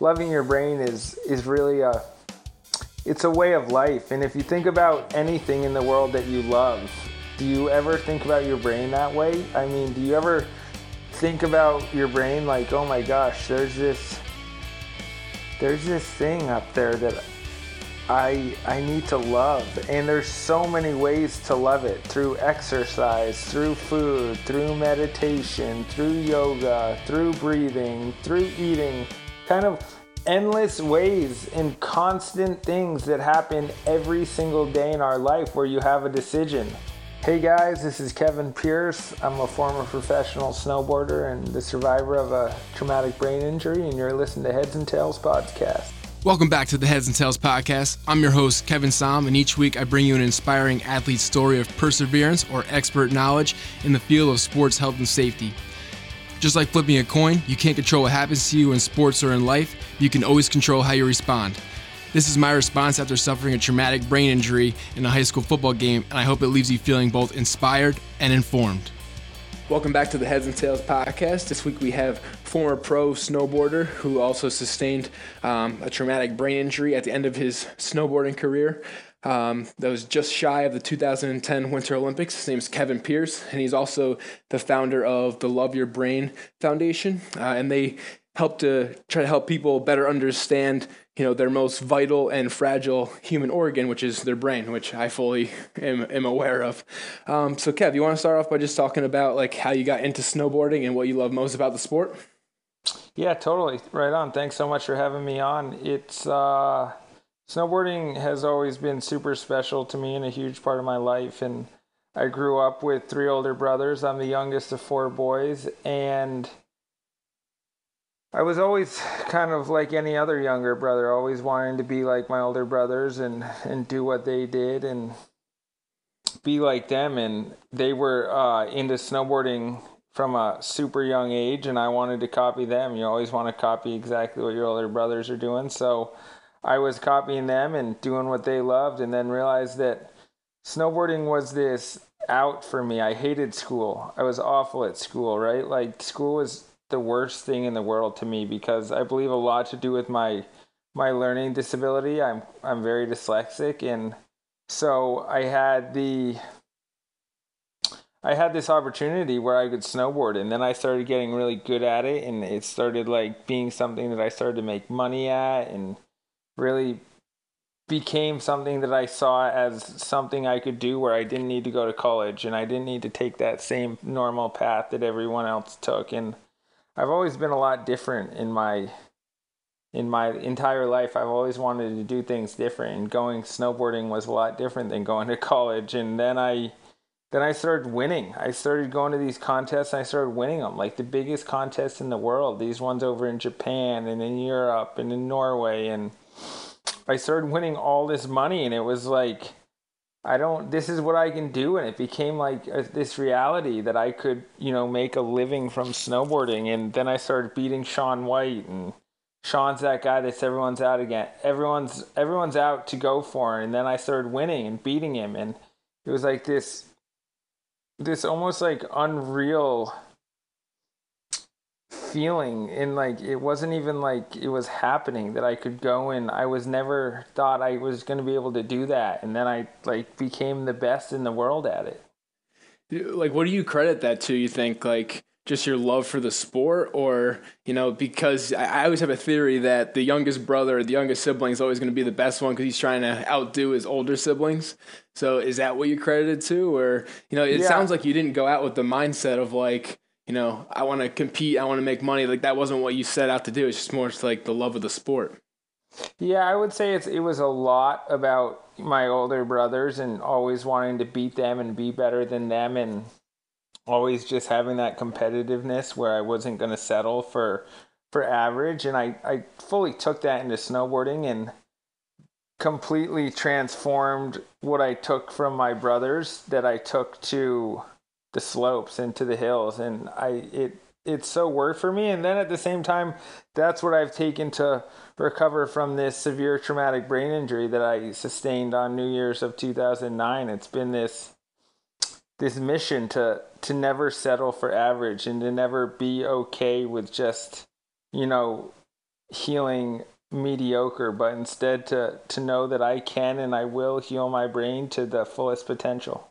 loving your brain is is really a it's a way of life. And if you think about anything in the world that you love, do you ever think about your brain that way? I mean, do you ever think about your brain like, oh my gosh, there's this there's this thing up there that I I need to love. And there's so many ways to love it through exercise, through food, through meditation, through yoga, through breathing, through eating. Kind of endless ways and constant things that happen every single day in our life where you have a decision. Hey guys, this is Kevin Pearce. I'm a former professional snowboarder and the survivor of a traumatic brain injury, and you're listening to Heads and Tails Podcast. Welcome back to the Heads and Tails podcast. I'm your host, Kevin Som, and each week I bring you an inspiring athlete story of perseverance or expert knowledge in the field of sports health and safety. Just like flipping a coin, you can't control what happens to you in sports or in life, you can always control how you respond. This is my response after suffering a traumatic brain injury in a high school football game, and I hope it leaves you feeling both inspired and informed. Welcome back to the Heads and Tails podcast. This week we have former pro snowboarder who also sustained um, a traumatic brain injury at the end of his snowboarding career. Um, that was just shy of the 2010 Winter Olympics. His name is Kevin Pearce, and he's also the founder of the Love Your Brain Foundation. Uh, and they help to try to help people better understand, you know, their most vital and fragile human organ, which is their brain, which I fully am, am aware of. Um, so, Kev, you want to start off by just talking about like how you got into snowboarding and what you love most about the sport? Yeah, totally. Right on. Thanks so much for having me on. It's uh snowboarding has always been super special to me and a huge part of my life. And I grew up with three older brothers. I'm the youngest of four boys. And I was always kind of like any other younger brother, always wanting to be like my older brothers and, and do what they did and be like them. And they were uh, into snowboarding from a super young age, and I wanted to copy them. You always want to copy exactly what your older brothers are doing. So I was copying them and doing what they loved, and then realized that snowboarding was this out for me. I hated school. I was awful at school, right? Like school was the worst thing in the world to me because I believe a lot to do with my my learning disability. I'm I'm very dyslexic and so I had the I had this opportunity where I could snowboard and then I started getting really good at it and it started like being something that I started to make money at and really became something that I saw as something I could do where I didn't need to go to college and I didn't need to take that same normal path that everyone else took and I've always been a lot different in my in my entire life I've always wanted to do things different and going snowboarding was a lot different than going to college and then I then I started winning. I started going to these contests and I started winning them, like the biggest contests in the world. These ones over in Japan and in Europe and in Norway and I started winning all this money, and it was like, I don't. This is what I can do, and it became like a, this reality that I could, you know, make a living from snowboarding. And then I started beating Shaun White, and Shaun's that guy that's everyone's out again. Everyone's everyone's out to go for, and then I started winning and beating him, and it was like this, this almost like unreal feeling and like it wasn't even like it was happening that I could go and I was never thought I was going to be able to do that and then I like became the best in the world at it. Like what do you credit that to you think like just your love for the sport or you know because I always have a theory that the youngest brother the youngest sibling is always going to be the best one because he's trying to outdo his older siblings so is that what you credited to or you know it yeah. sounds like you didn't go out with the mindset of like you know, I want to compete, I want to make money. Like that wasn't what you set out to do. It's just more just like the love of the sport. Yeah, I would say it's it was a lot about my older brothers and always wanting to beat them and be better than them and always just having that competitiveness where I wasn't going to settle for for average and I I fully took that into snowboarding and completely transformed what I took from my brothers that I took to the slopes and to the hills and i it it's so worked for me and then at the same time that's what i've taken to recover from this severe traumatic brain injury that i sustained on new year's of 2009 it's been this this mission to to never settle for average and to never be okay with just you know healing mediocre, but instead to to know that I can and I will heal my brain to the fullest potential.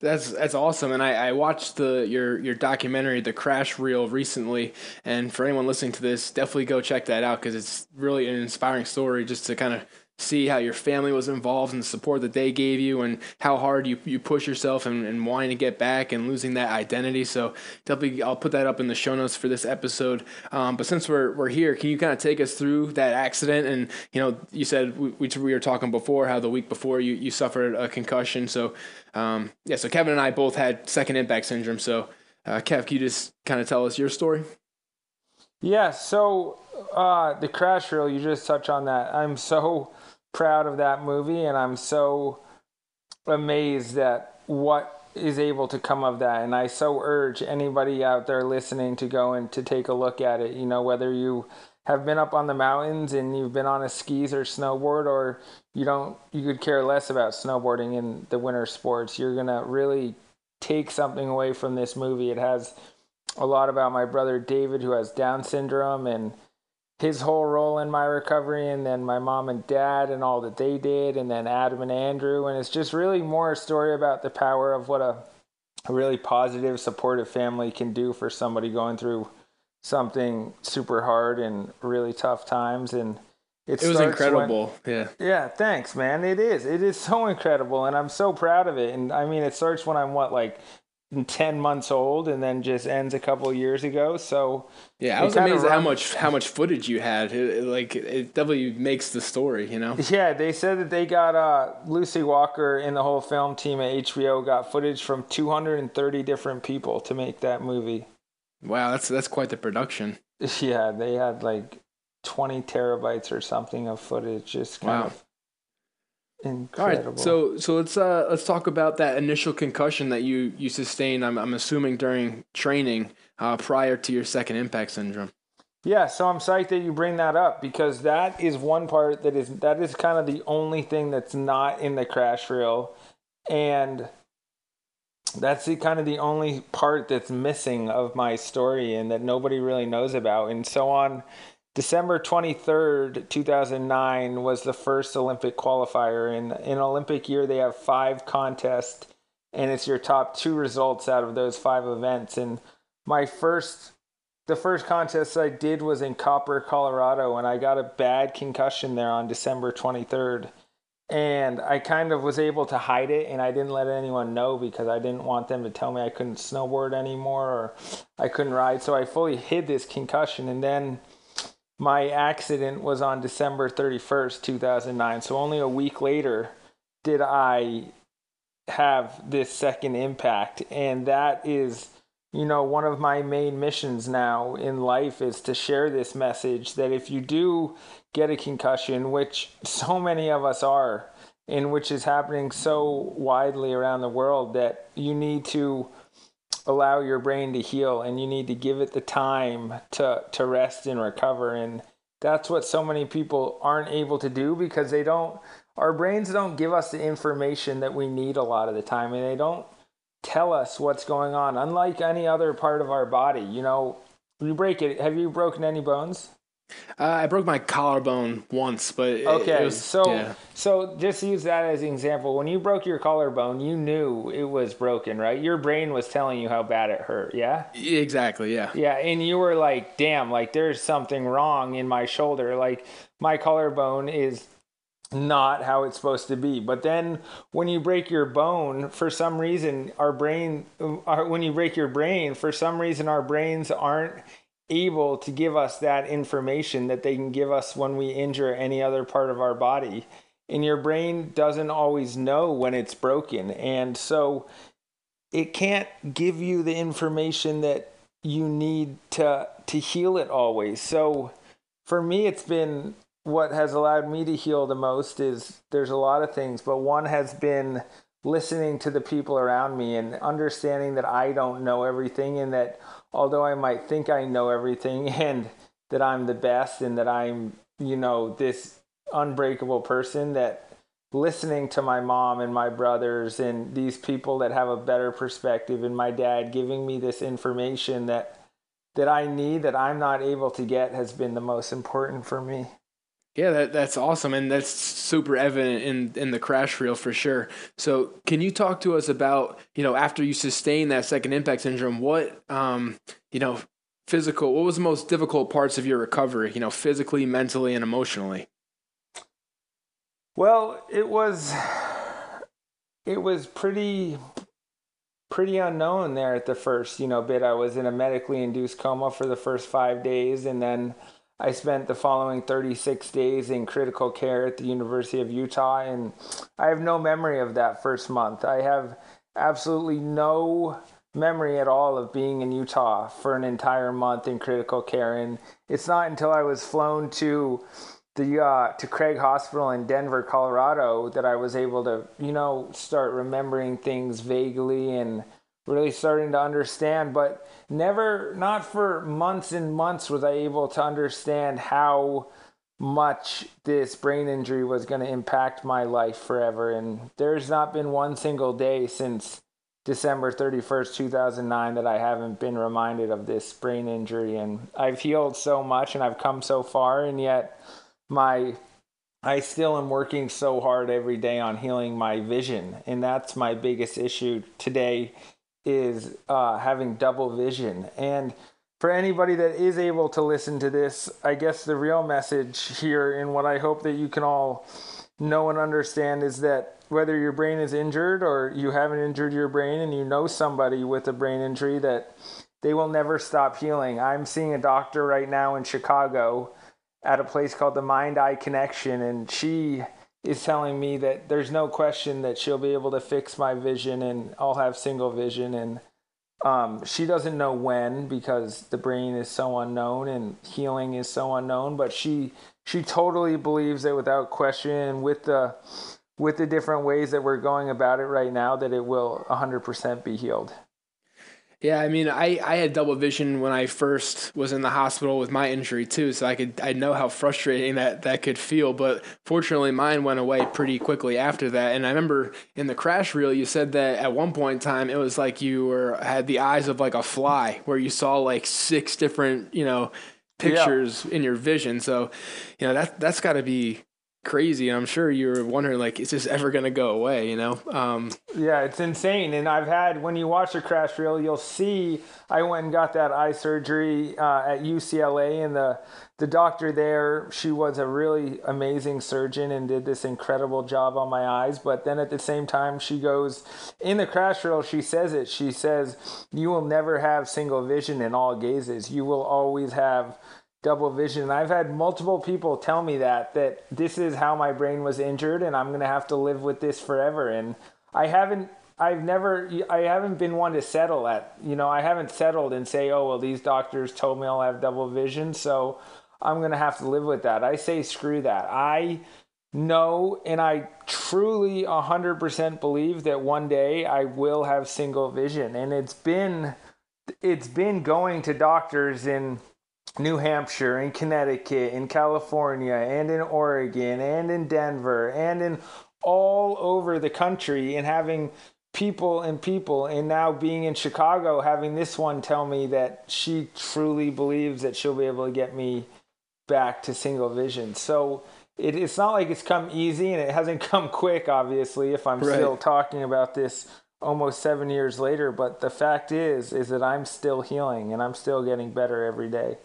That's that's awesome, and I, I watched the your your documentary, The Crash Reel, recently. And for anyone listening to this, definitely go check that out because it's really an inspiring story. Just to kind of see how your family was involved and the support that they gave you and how hard you, you push yourself and, and wanting to get back and losing that identity. So definitely I'll put that up in the show notes for this episode. Um, but since we're, we're here, can you kind of take us through that accident? And, you know, you said we, we were talking before how the week before you, you suffered a concussion. So, um, yeah, so Kevin and I both had second impact syndrome. So, uh, Kev, can you just kind of tell us your story? Yeah, so uh, the crash reel, you just touch on that. I'm so proud of that movie, and I'm so amazed at what is able to come of that. And I so urge anybody out there listening to go and to take a look at it. You know, whether you have been up on the mountains and you've been on a skis or snowboard, or you don't, you could care less about snowboarding in the winter sports. You're gonna really take something away from this movie. It has a lot about my brother David, who has Down syndrome, and his whole role in my recovery and then my mom and dad and all that they did and then Adam and Andrew. And it's just really more a story about the power of what a, a really positive supportive family can do for somebody going through something super hard and really tough times. And it, it was incredible when, yeah. Yeah thanks man. It is. It is so incredible and i'm so proud of it. And i mean it starts when i'm what like 10 months old and then just ends a couple years ago. So yeah i was amazed at how much how much footage you had. It, it, like it definitely makes the story you know? Yeah they said that they got uh, lucy walker in the whole film team at hbo got footage from 230 different people to make that movie. Wow that's that's quite the production. Yeah they had like 20 terabytes or something of footage just kind wow. of Incredible. All right, so so let's uh let's talk about that initial concussion that you you sustained. I'm I'm assuming during training uh, prior to your second impact syndrome. Yeah, so I'm psyched that you bring that up because that is one part that is that is kind of the only thing that's not in the crash reel, and that's the kind of the only part that's missing of my story and that nobody really knows about. And so on December 23rd, 2009 was the first Olympic qualifier. In an Olympic year, they have five contests, and it's your top two results out of those five events. And my first, the first contest I did was in Copper, Colorado, and I got a bad concussion there on December 23rd. And I kind of was able to hide it, and I didn't let anyone know because I didn't want them to tell me I couldn't snowboard anymore or I couldn't ride. So I fully hid this concussion. And then my accident was on December 31st, 2009. So only a week later did I have this second impact. And that is, you know, one of my main missions now in life is to share this message that if you do get a concussion, which so many of us are, and which is happening so widely around the world, that you need to allow your brain to heal and you need to give it the time to to rest and recover. And that's what so many people aren't able to do because they don't our brains don't give us the information that we need a lot of the time and they don't tell us what's going on unlike any other part of our body. You know you break it. Have you broken any bones uh, I broke my collarbone once, but it, okay. It was, so yeah. so just use that as an example. When you broke your collarbone, you knew it was broken, right? Your brain was telling you how bad it hurt. Yeah. Exactly. Yeah. Yeah, and you were like, "Damn! Like there's something wrong in my shoulder. Like my collarbone is." not how it's supposed to be. But then when you break your bone, for some reason, our brain, our, when you break your brain, for some reason, our brains aren't able to give us that information that they can give us when we injure any other part of our body. And your brain doesn't always know when it's broken. And so it can't give you the information that you need to to heal it always. So for me it's been what has allowed me to heal the most is there's a lot of things, but one has been listening to the people around me and understanding that I don't know everything and that although I might think I know everything and that I'm the best and that I'm, you know, this unbreakable person, that listening to my mom and my brothers and these people that have a better perspective and my dad giving me this information that that I need that I'm not able to get has been the most important for me. Yeah, that, that's awesome, and that's super evident in in the crash reel for sure. So, can you talk to us about you know after you sustain that second impact syndrome, what um you know physical, what was the most difficult parts of your recovery? You know, physically, mentally, and emotionally. Well, it was it was pretty pretty unknown there at the first you know bit. I was in a medically induced coma for the first five days, and then I spent the following 36 days in critical care at the University of Utah, and I have no memory of that first month. I have absolutely no memory at all of being in Utah for an entire month in critical care, and it's not until I was flown to the uh, to Craig Hospital in Denver, Colorado, that I was able to, you know, start remembering things vaguely and really starting to understand. But never, not for months and months, was I able to understand how much this brain injury was going to impact my life forever. And there's not been one single day since December 31st, 2009, that I haven't been reminded of this brain injury. And I've healed so much and I've come so far, and yet my I still am working so hard every day on healing my vision, and that's my biggest issue today is uh, having double vision. And for anybody that is able to listen to this, I guess the real message here, and what I hope that you can all know and understand, is that whether your brain is injured or you haven't injured your brain, and you know somebody with a brain injury, that they will never stop healing. I'm seeing a doctor right now in Chicago at a place called the Mind Eye Connection, and she is telling me that there's no question that she'll be able to fix my vision and I'll have single vision. And um, she doesn't know when because the brain is so unknown and healing is so unknown but she she totally believes that without question. With the with the different ways that we're going about it right now that it will 100% be healed yeah, I mean, I, I had double vision when I first was in the hospital with my injury too, so I could I know how frustrating that that could feel. But fortunately, mine went away pretty quickly after that. And I remember in the crash reel, you said that at one point in time, it was like you were had the eyes of like a fly, where you saw like six different you know pictures yeah. in your vision. So, you know that that's got to be crazy. I'm sure you were wondering, like, is this ever going to go away? You know? Um, yeah, it's insane. And I've had when you watch the crash reel, you'll see I went and got that eye surgery uh, at UCLA, and the the doctor there, she was a really amazing surgeon and did this incredible job on my eyes. But then at the same time, she goes in the crash reel. She says it. She says, "You will never have single vision in all gazes. You will always have." Double vision. And I've had multiple people tell me that that this is how my brain was injured and I'm to have to live with this forever and I haven't I've never I haven't been one to settle at, you know, I haven't settled and say, "Oh, well these doctors told me I'll have double vision, so I'm going to have to live with that." I say screw that. I know and I truly 100% believe that one day I will have single vision and it's been it's been going to doctors in New Hampshire, in Connecticut, in California, and in Oregon, and in Denver, and in all over the country, and having people and people, and now being in Chicago, having this one tell me that she truly believes that she'll be able to get me back to single vision. So it, it's not like it's come easy, and it hasn't come quick, obviously, if I'm right. still talking about this almost seven years later. But the fact is, is that I'm still healing, and I'm still getting better every day.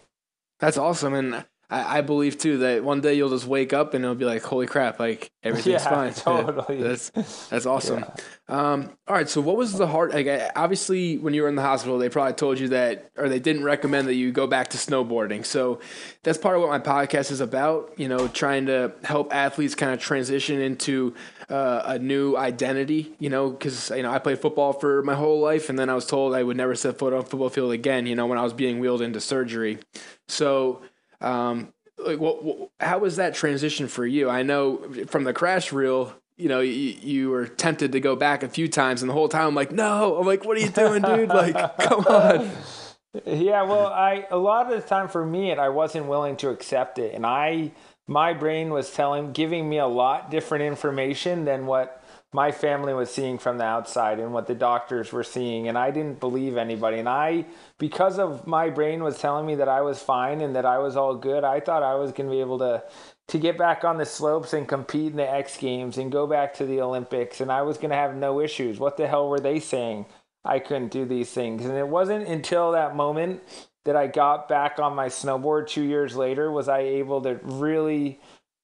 That's awesome, and I, I, believe too that one day you'll just wake up and it'll be like, holy crap, like everything's yeah, fine. Totally. Yeah, that's that's awesome. Yeah. Um, all right, so what was the hard? Like, obviously, when you were in the hospital, they probably told you that, or they didn't recommend that you go back to snowboarding. So that's part of what my podcast is about. You know, trying to help athletes kind of transition into uh, a new identity. You know, because you know I played football for my whole life, and then I was told I would never set foot on a football field again. You know, when I was being wheeled into surgery. So, um, like, what, what, how was that transition for you? I know from the crash reel, you know, you, you, were tempted to go back a few times, and the whole time I'm like, no, I'm like, what are you doing, dude? Like, come on. Yeah, well, I a lot of the time for me, I wasn't willing to accept it, and I my brain was telling, giving me a lot different information than what my family was seeing from the outside and what the doctors were seeing and I didn't believe anybody. And I because of my brain was telling me that I was fine and that I was all good I thought I was going to be able to to get back on the slopes and compete in the X Games and go back to the Olympics and I was going to have no issues. What the hell were they saying? I couldn't do these things. And it wasn't until that moment that I got back on my snowboard 2 years later was I able to really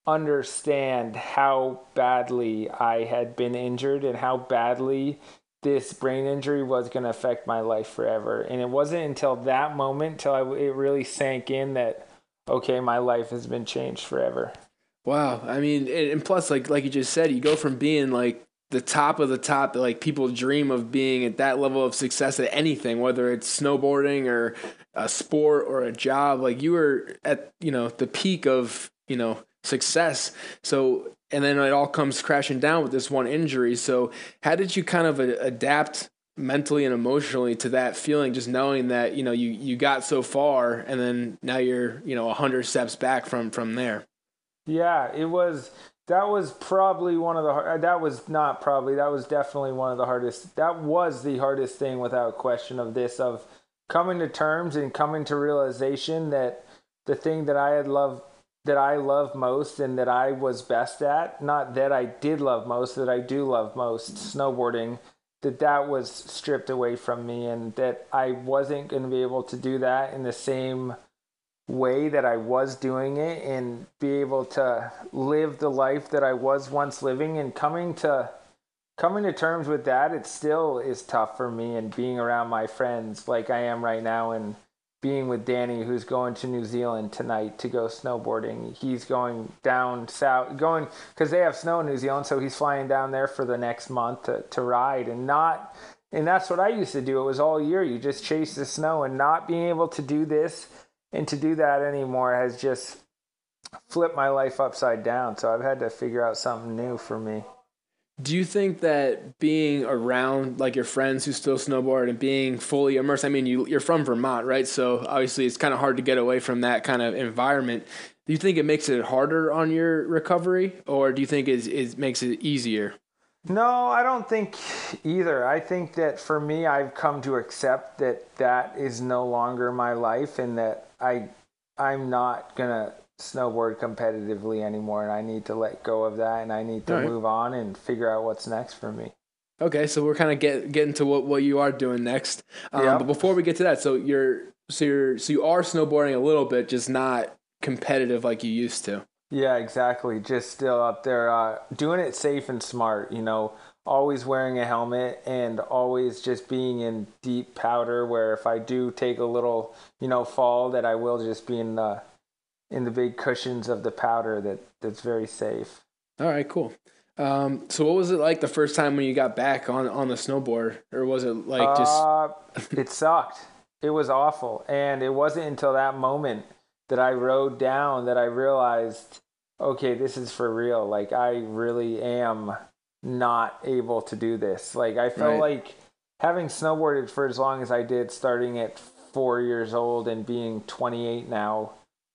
understand how badly I had been injured and how badly this brain injury was going to affect my life forever. And it wasn't until that moment till I, it really sank in that okay, my life has been changed forever. Wow. I mean, and plus like like you just said, you go from being like the top of the top like people dream of being at that level of success at anything whether it's snowboarding or a sport or a job like you were at you know the peak of you know success. So, and then it all comes crashing down with this one injury. So, how did you kind of adapt mentally and emotionally to that feeling, just knowing that you know you you got so far, and then now you're you know a hundred steps back from from there? Yeah, it was. That was probably one of the. Uh, that was not probably. That was definitely one of the hardest. That was the hardest thing, without question. Of this, of coming to terms and coming to realization that the thing that I had loved that I love most and that I was best at, not that I did love most, that I do love most, snowboarding, that that was stripped away from me and that I wasn't going to be able to do that in the same way that I was doing it and be able to live the life that I was once living. And coming to coming to terms with that it still is tough for me and being around my friends like I am right now and being with Danny, who's going to New Zealand tonight to go snowboarding. He's going down south, going because they have snow in New Zealand, so he's flying down there for the next month to, to ride and not. And that's what I used to do. It was all year. You just chase the snow, and not being able to do this and to do that anymore has just flipped my life upside down. So I've had to figure out something new for me. Do you think that being around like your friends who still snowboard and being fully immersed? I mean, you you're from Vermont, right? So obviously it's kind of hard to get away from that kind of environment. Do you think it makes it harder on your recovery, or do you think it, it makes it easier? No, I don't think either. I think that for me, I've come to accept that that is no longer my life, and that I I'm not gonna snowboard competitively anymore and I need to let go of that and I need to right. move on and figure out what's next for me. Okay, so we're kind of get getting to what, what you are doing next. Um, yep. But before we get to that, so you're so you're so you are snowboarding a little bit, just not competitive like you used to. Yeah, exactly. Just still up there, uh, doing it safe and smart. You know, always wearing a helmet and always just being in deep powder. Where if I do take a little, you know, fall, that I will just be in the in the big cushions of the powder that that's very safe. All right, cool. Um, so what was it like the first time when you got back on on the snowboard, or was it like just? Uh, it sucked. It was awful, and it wasn't until that moment that I rode down that I realized, okay, this is for real. Like I really am not able to do this. Like I felt right. like having snowboarded for as long as I did, starting at four years old and being 28 now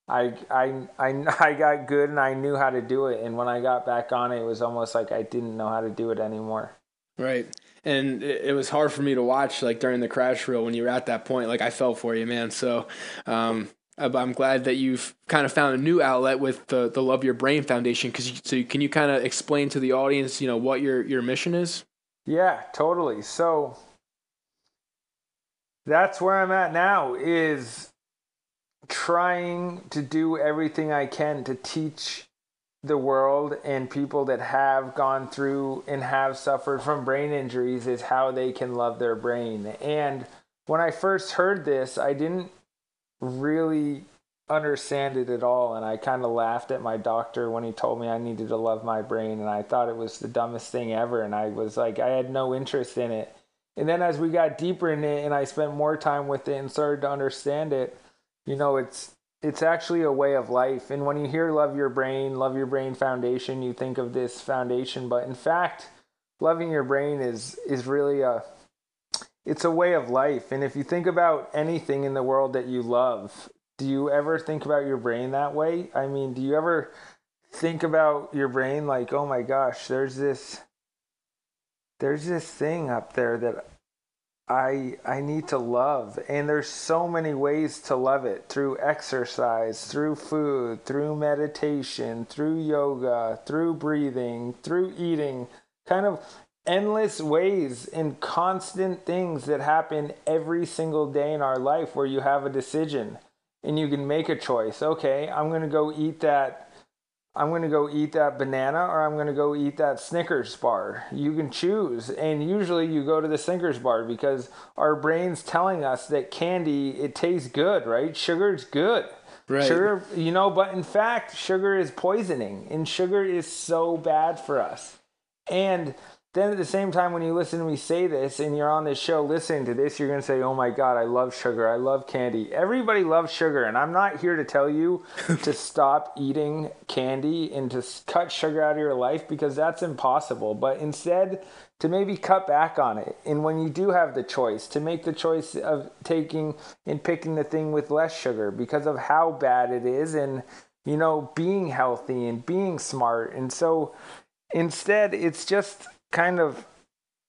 I, I, I, I got good and I knew how to do it. And when I got back on it, it was almost like I didn't know how to do it anymore. Right. And it, was hard for me to watch like during the crash reel when you were at that point. Like I felt for you, man. So, um, I'm glad that you've kind of found a new outlet with the, the Love Your Brain Foundation. Cause you, so can you kind of explain to the audience, you know, what your, your mission is? Yeah, totally. So that's where I'm at now is trying to do everything I can to teach the world and people that have gone through and have suffered from brain injuries is how they can love their brain. And when I first heard this, I didn't really understand it at all and I kind of laughed at my doctor when he told me I needed to love my brain and I thought it was the dumbest thing ever and I was like I had no interest in it. And then as we got deeper in it and I spent more time with it and started to understand it, you know it's it's actually a way of life. And when you hear love your brain love your brain foundation you think of this foundation. But in fact loving your brain is is really a it's a way of life. And if you think about anything in the world that you love do you ever think about your brain that way? I mean do you ever think about your brain like oh my gosh there's this there's this thing up there that I I need to love and there's so many ways to love it through exercise, through food, through meditation, through yoga, through breathing, through eating. Kind of endless ways and constant things that happen every single day in our life where you have a decision and you can make a choice. Okay, I'm going to go eat that I'm going to go eat that banana or I'm going to go eat that Snickers bar. You can choose. And usually you go to the Snickers bar because our brain's telling us that candy, it tastes good, right? Sugar's good. Right. Sugar, you know, but in fact, sugar is poisoning and sugar is so bad for us. And then at the same time, when you listen to me say this and you're on this show listening to this, you're going to say, oh my God, I love sugar. I love candy. Everybody loves sugar. And I'm not here to tell you to stop eating candy and to cut sugar out of your life because that's impossible. But instead, to maybe cut back on it. And when you do have the choice, to make the choice of taking and picking the thing with less sugar because of how bad it is and, you know, being healthy and being smart. And so instead, it's just kind of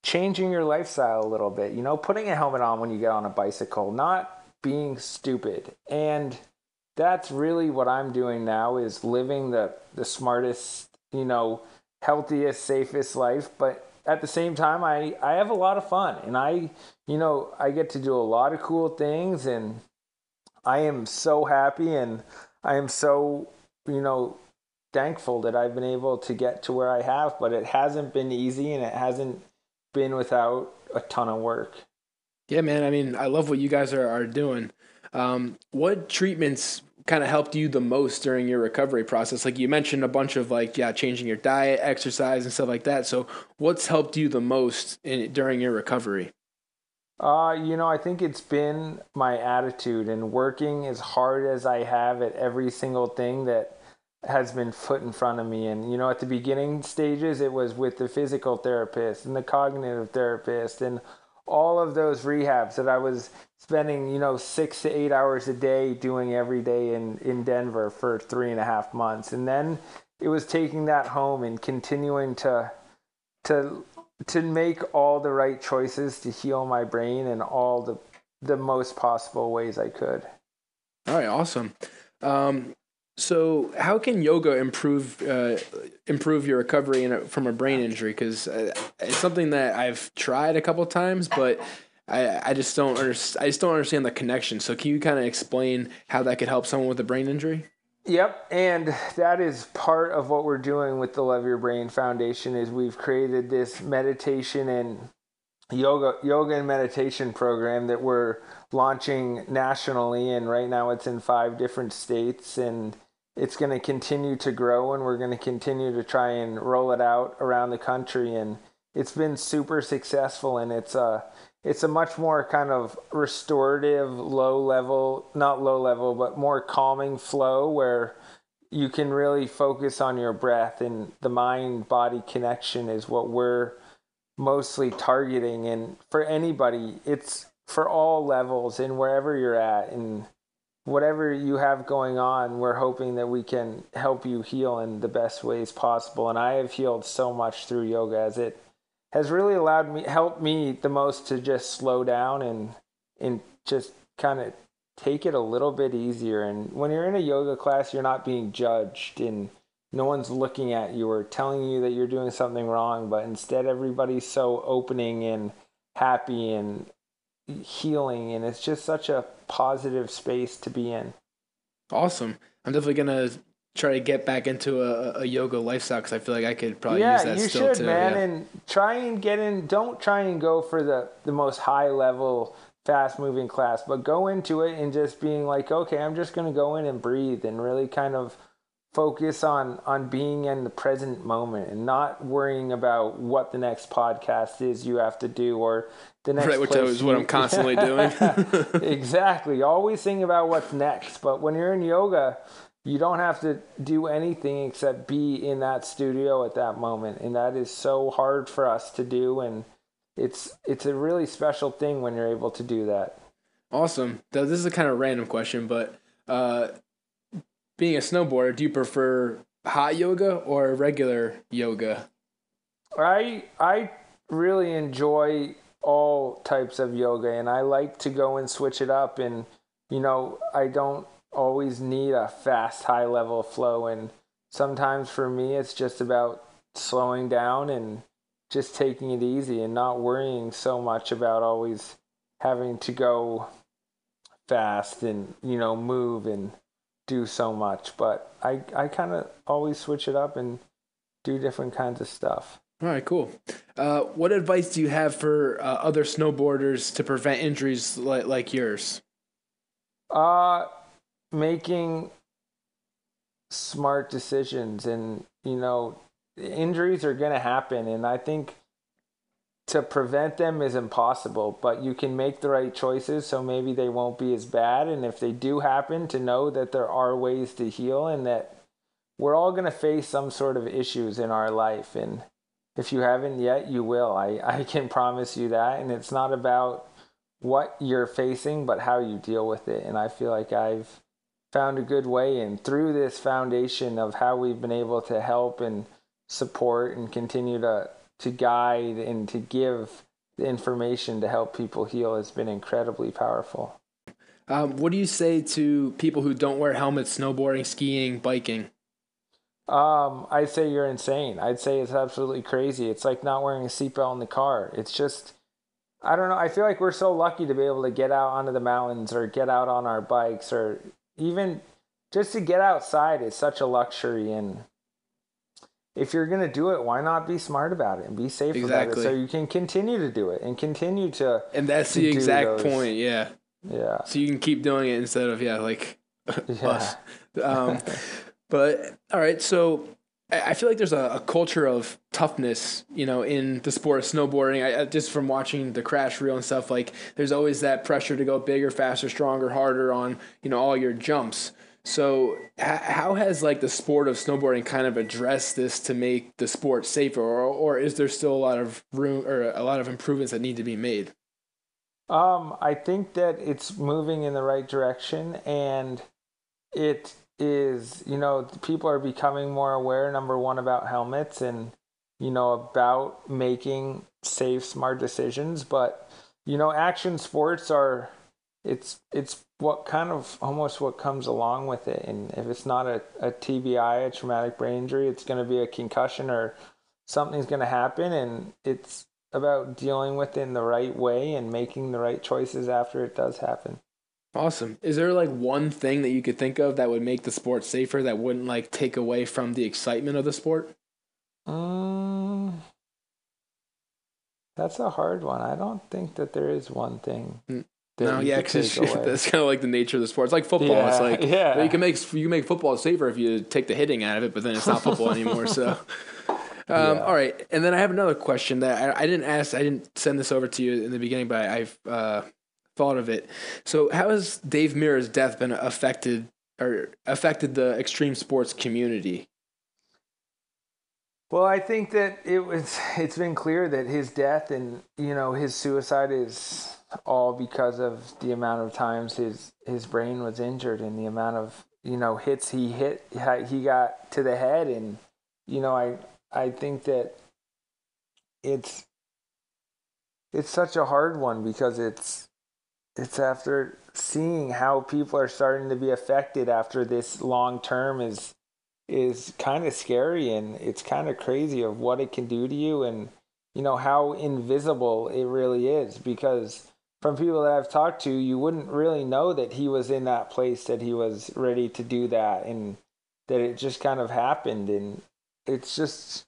changing your lifestyle a little bit, you know, putting a helmet on when you get on a bicycle, not being stupid. And that's really what I'm doing now is living the the smartest, you know, healthiest, safest life, but at the same time I I have a lot of fun and I, you know, I get to do a lot of cool things and I am so happy and I am so, you know, thankful that I've been able to get to where I have, but it hasn't been easy and it hasn't been without a ton of work. Yeah, man. I mean, I love what you guys are, are doing. Um, what treatments kind of helped you the most during your recovery process? Like you mentioned a bunch of like, yeah, changing your diet, exercise, and stuff like that. So, what's helped you the most in, during your recovery? Uh, you know, I think it's been my attitude and working as hard as I have at every single thing that has been put in front of me. And, you know, at the beginning stages, it was with the physical therapist and the cognitive therapist and all of those rehabs that I was spending, you know, six to eight hours a day doing every day in, in Denver for three and a half months. And then it was taking that home and continuing to, to, to make all the right choices to heal my brain in all the, the most possible ways I could. All right, awesome. Um, so, how can yoga improve uh, improve your recovery a, from a brain injury? Because uh, it's something that I've tried a couple times, but I, I just don't understand. I just don't understand the connection. So, can you kind of explain how that could help someone with a brain injury? Yep, and that is part of what we're doing with the Love Your Brain Foundation. Is we've created this meditation and yoga yoga and meditation program that we're launching nationally, and right now it's in five different states and it's going to continue to grow and we're going to continue to try and roll it out around the country and it's been super successful and it's a it's a much more kind of restorative low level not low level but more calming flow where you can really focus on your breath and the mind body connection is what we're mostly targeting. And for anybody it's for all levels and wherever you're at and whatever you have going on, we're hoping that we can help you heal in the best ways possible. And I have healed so much through yoga as it has really allowed me, helped me the most to just slow down and, and just kind of take it a little bit easier. And when you're in a yoga class, you're not being judged and no one's looking at you or telling you that you're doing something wrong, but instead everybody's so opening and happy and healing and it's just such a positive space to be in awesome i'm definitely gonna try to get back into a, a yoga lifestyle because i feel like i could probably yeah, use that you still should, too man yeah. and try and get in don't try and go for the the most high level fast moving class but go into it and just being like okay i'm just gonna go in and breathe and really kind of focus on on being in the present moment and not worrying about what the next podcast is you have to do or the next right, which is what I'm constantly doing. exactly. Always think about what's next. But when you're in yoga, you don't have to do anything except be in that studio at that moment, and that is so hard for us to do. And it's it's a really special thing when you're able to do that. Awesome. This is a kind of random question, but uh, being a snowboarder, do you prefer hot yoga or regular yoga? I I really enjoy all types of yoga and I like to go and switch it up and you know, I don't always need a fast high level flow and sometimes for me it's just about slowing down and just taking it easy and not worrying so much about always having to go fast and you know move and do so much but i i kind of always switch it up and do different kinds of stuff. All right cool. Uh, what advice do you have for uh, other snowboarders to prevent injuries like, like yours? Uh making smart decisions and you know injuries are going to happen and i think to prevent them is impossible but you can make the right choices so maybe they won't be as bad. And if they do happen to know that there are ways to heal and that we're all going to face some sort of issues in our life and if you haven't yet you will. I i can promise you that. And it's not about what you're facing but how you deal with it. And i feel like i've found a good way and through this foundation of how we've been able to help and support and continue to to guide and to give the information to help people heal has been incredibly powerful. Um, what do you say to people who don't wear helmets snowboarding, skiing, biking? Um, I'd say you're insane. I'd say it's absolutely crazy. It's like not wearing a seatbelt in the car. It's just, I don't know. I feel like we're so lucky to be able to get out onto the mountains or get out on our bikes or even just to get outside is such a luxury. And if you're going to do it, why not be smart about it and be safe exactly. about it so you can continue to do it and continue to. And that's the exact those. point. Yeah. Yeah. So you can keep doing it instead of, yeah, like yeah. us. Um, but all right. So I feel like there's a, a, culture of toughness, you know, in the sport of snowboarding. I, I, just from watching the crash reel and stuff, like there's always that pressure to go bigger, faster, stronger, harder on, you know, all your jumps. So, how has like the sport of snowboarding kind of addressed this to make the sport safer, or, or is there still a lot of room or a lot of improvements that need to be made? Um, I think that it's moving in the right direction, and it is you know people are becoming more aware. Number one about helmets, and you know about making safe, smart decisions. But you know, action sports are it's it's what kind of almost what comes along with it. And if it's not a, a TBI, a traumatic brain injury, it's going to be a concussion or something's going to happen. And it's about dealing with it in the right way and making the right choices after it does happen. Awesome. Is there like one thing that you could think of that would make the sport safer that wouldn't like take away from the excitement of the sport? Um, that's a hard one. I don't think that there is one thing. No, yeah, because that's kind of like the nature of the sport. It's like football. Yeah, it's like yeah. you can make you can make football safer if you take the hitting out of it, but then it's not football anymore. So, um, yeah. all right. And then I have another question that I, I, didn't ask. I didn't send this over to you in the beginning, but I, have uh, thought of it. So, how has Dave Mirra's death been affected or affected the extreme sports community? Well, I think that it was. It's been clear that his death and you know his suicide is all because of the amount of times his his brain was injured and the amount of you know hits he hit he got to the head. And you know I I think that it's it's such a hard one because it's it's after seeing how people are starting to be affected after this long term is is kind of scary and it's kind of crazy of what it can do to you and you know how invisible it really is because from people that I've talked to, you wouldn't really know that he was in that place, that he was ready to do that, and that it just kind of happened. And it's just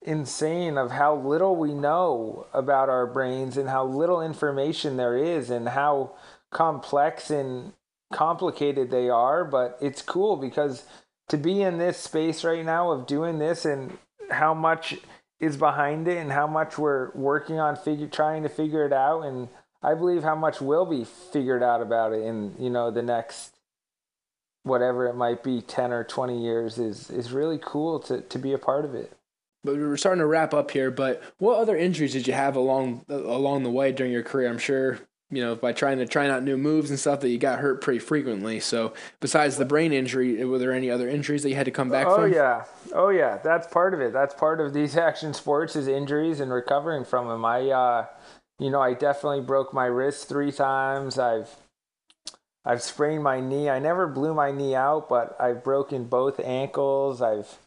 insane of how little we know about our brains and how little information there is and how complex and complicated they are. But it's cool because to be in this space right now of doing this and how much is behind it and how much we're working on figure trying to figure it out and I believe how much will be figured out about it in you know the next whatever it might be 10 or 20 years is is really cool to to be a part of it but we're starting to wrap up here but what other injuries did you have along along the way during your career i'm sure you know, by trying to try out new moves and stuff that you got hurt pretty frequently. So besides the brain injury, were there any other injuries that you had to come back oh, from? Oh yeah, oh yeah, that's part of it. That's part of these action sports is injuries and recovering from them. I, uh, you know, I definitely broke my wrist three times. I've I've sprained my knee. I never blew my knee out, but I've broken both ankles. I've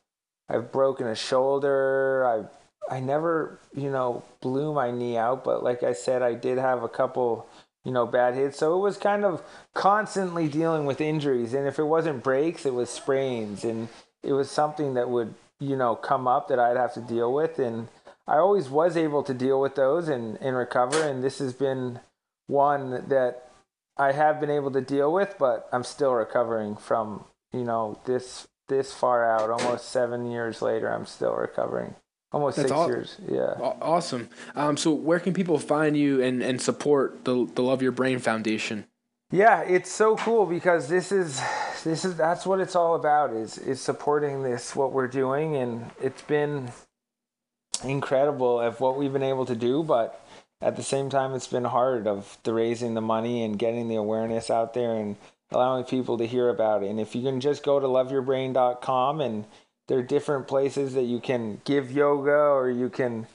I've broken a shoulder. I've I never, you know, blew my knee out, but like I said, I did have a couple, you know, bad hits. So it was kind of constantly dealing with injuries. And if it wasn't breaks, it was sprains. And it was something that would, you know, come up that I'd have to deal with. And I always was able to deal with those and, and recover. And this has been one that I have been able to deal with, but I'm still recovering from, you know, this this far out, almost seven years later, I'm still recovering. Almost That's six aw- years. Yeah. Awesome. Um, so where can people find you and, and support the, the Love Your Brain Foundation? Yeah, it's so cool because this is this is that's what it's all about is is supporting this what we're doing and it's been incredible of what we've been able to do, but at the same time it's been hard of the raising the money and getting the awareness out there and allowing people to hear about it. And if you can just go to loveyourbrain.com and there are different places that you can give yoga or you can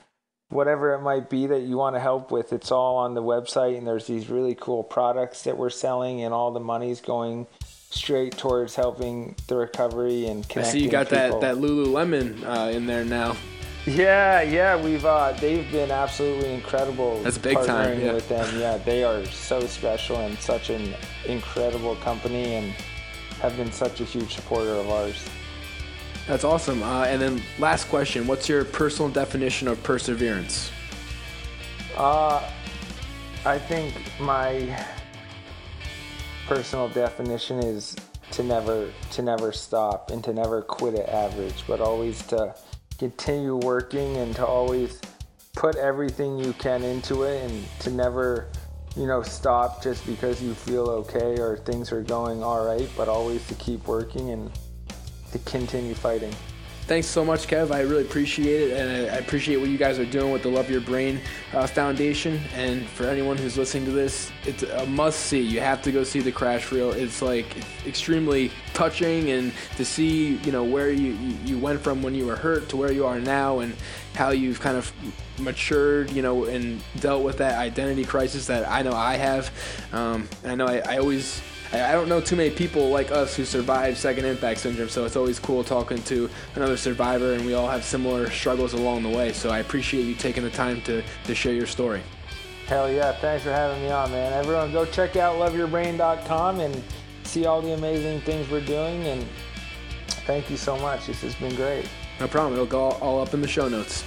whatever it might be that you want to help with it's all on the website and there's these really cool products that we're selling and all the money's going straight towards helping the recovery and connecting I see you got people. that that Lululemon uh, in there now. Yeah, yeah, we've uh, they've been absolutely incredible. That's big time. Yeah. with them. Yeah, they are so special and such an incredible company and have been such a huge supporter of ours. That's awesome. Uh, and then last question: What's your personal definition of perseverance? Uh, I think my personal definition is to never to never stop and to never quit at average, but always to continue working and to always put everything you can into it and to never you know stop just because you feel okay or things are going all right but always to keep working and to continue fighting. Thanks so much, Kev. I really appreciate it, and I appreciate what you guys are doing with the Love Your Brain uh, Foundation. And for anyone who's listening to this, it's a must see. You have to go see the crash reel. It's like extremely touching, and to see you know where you you went from when you were hurt to where you are now, and how you've kind of matured, you know, and dealt with that identity crisis that I know I have. Um, and I know I, I always I don't know too many people like us who survive second impact syndrome, so it's always cool talking to another survivor, and we all have similar struggles along the way. So I appreciate you taking the time to, to share your story. Hell yeah, thanks for having me on, man. Everyone go check out loveyourbrain.com and see all the amazing things we're doing, and thank you so much. This has been great. No problem. It'll go all up in the show notes.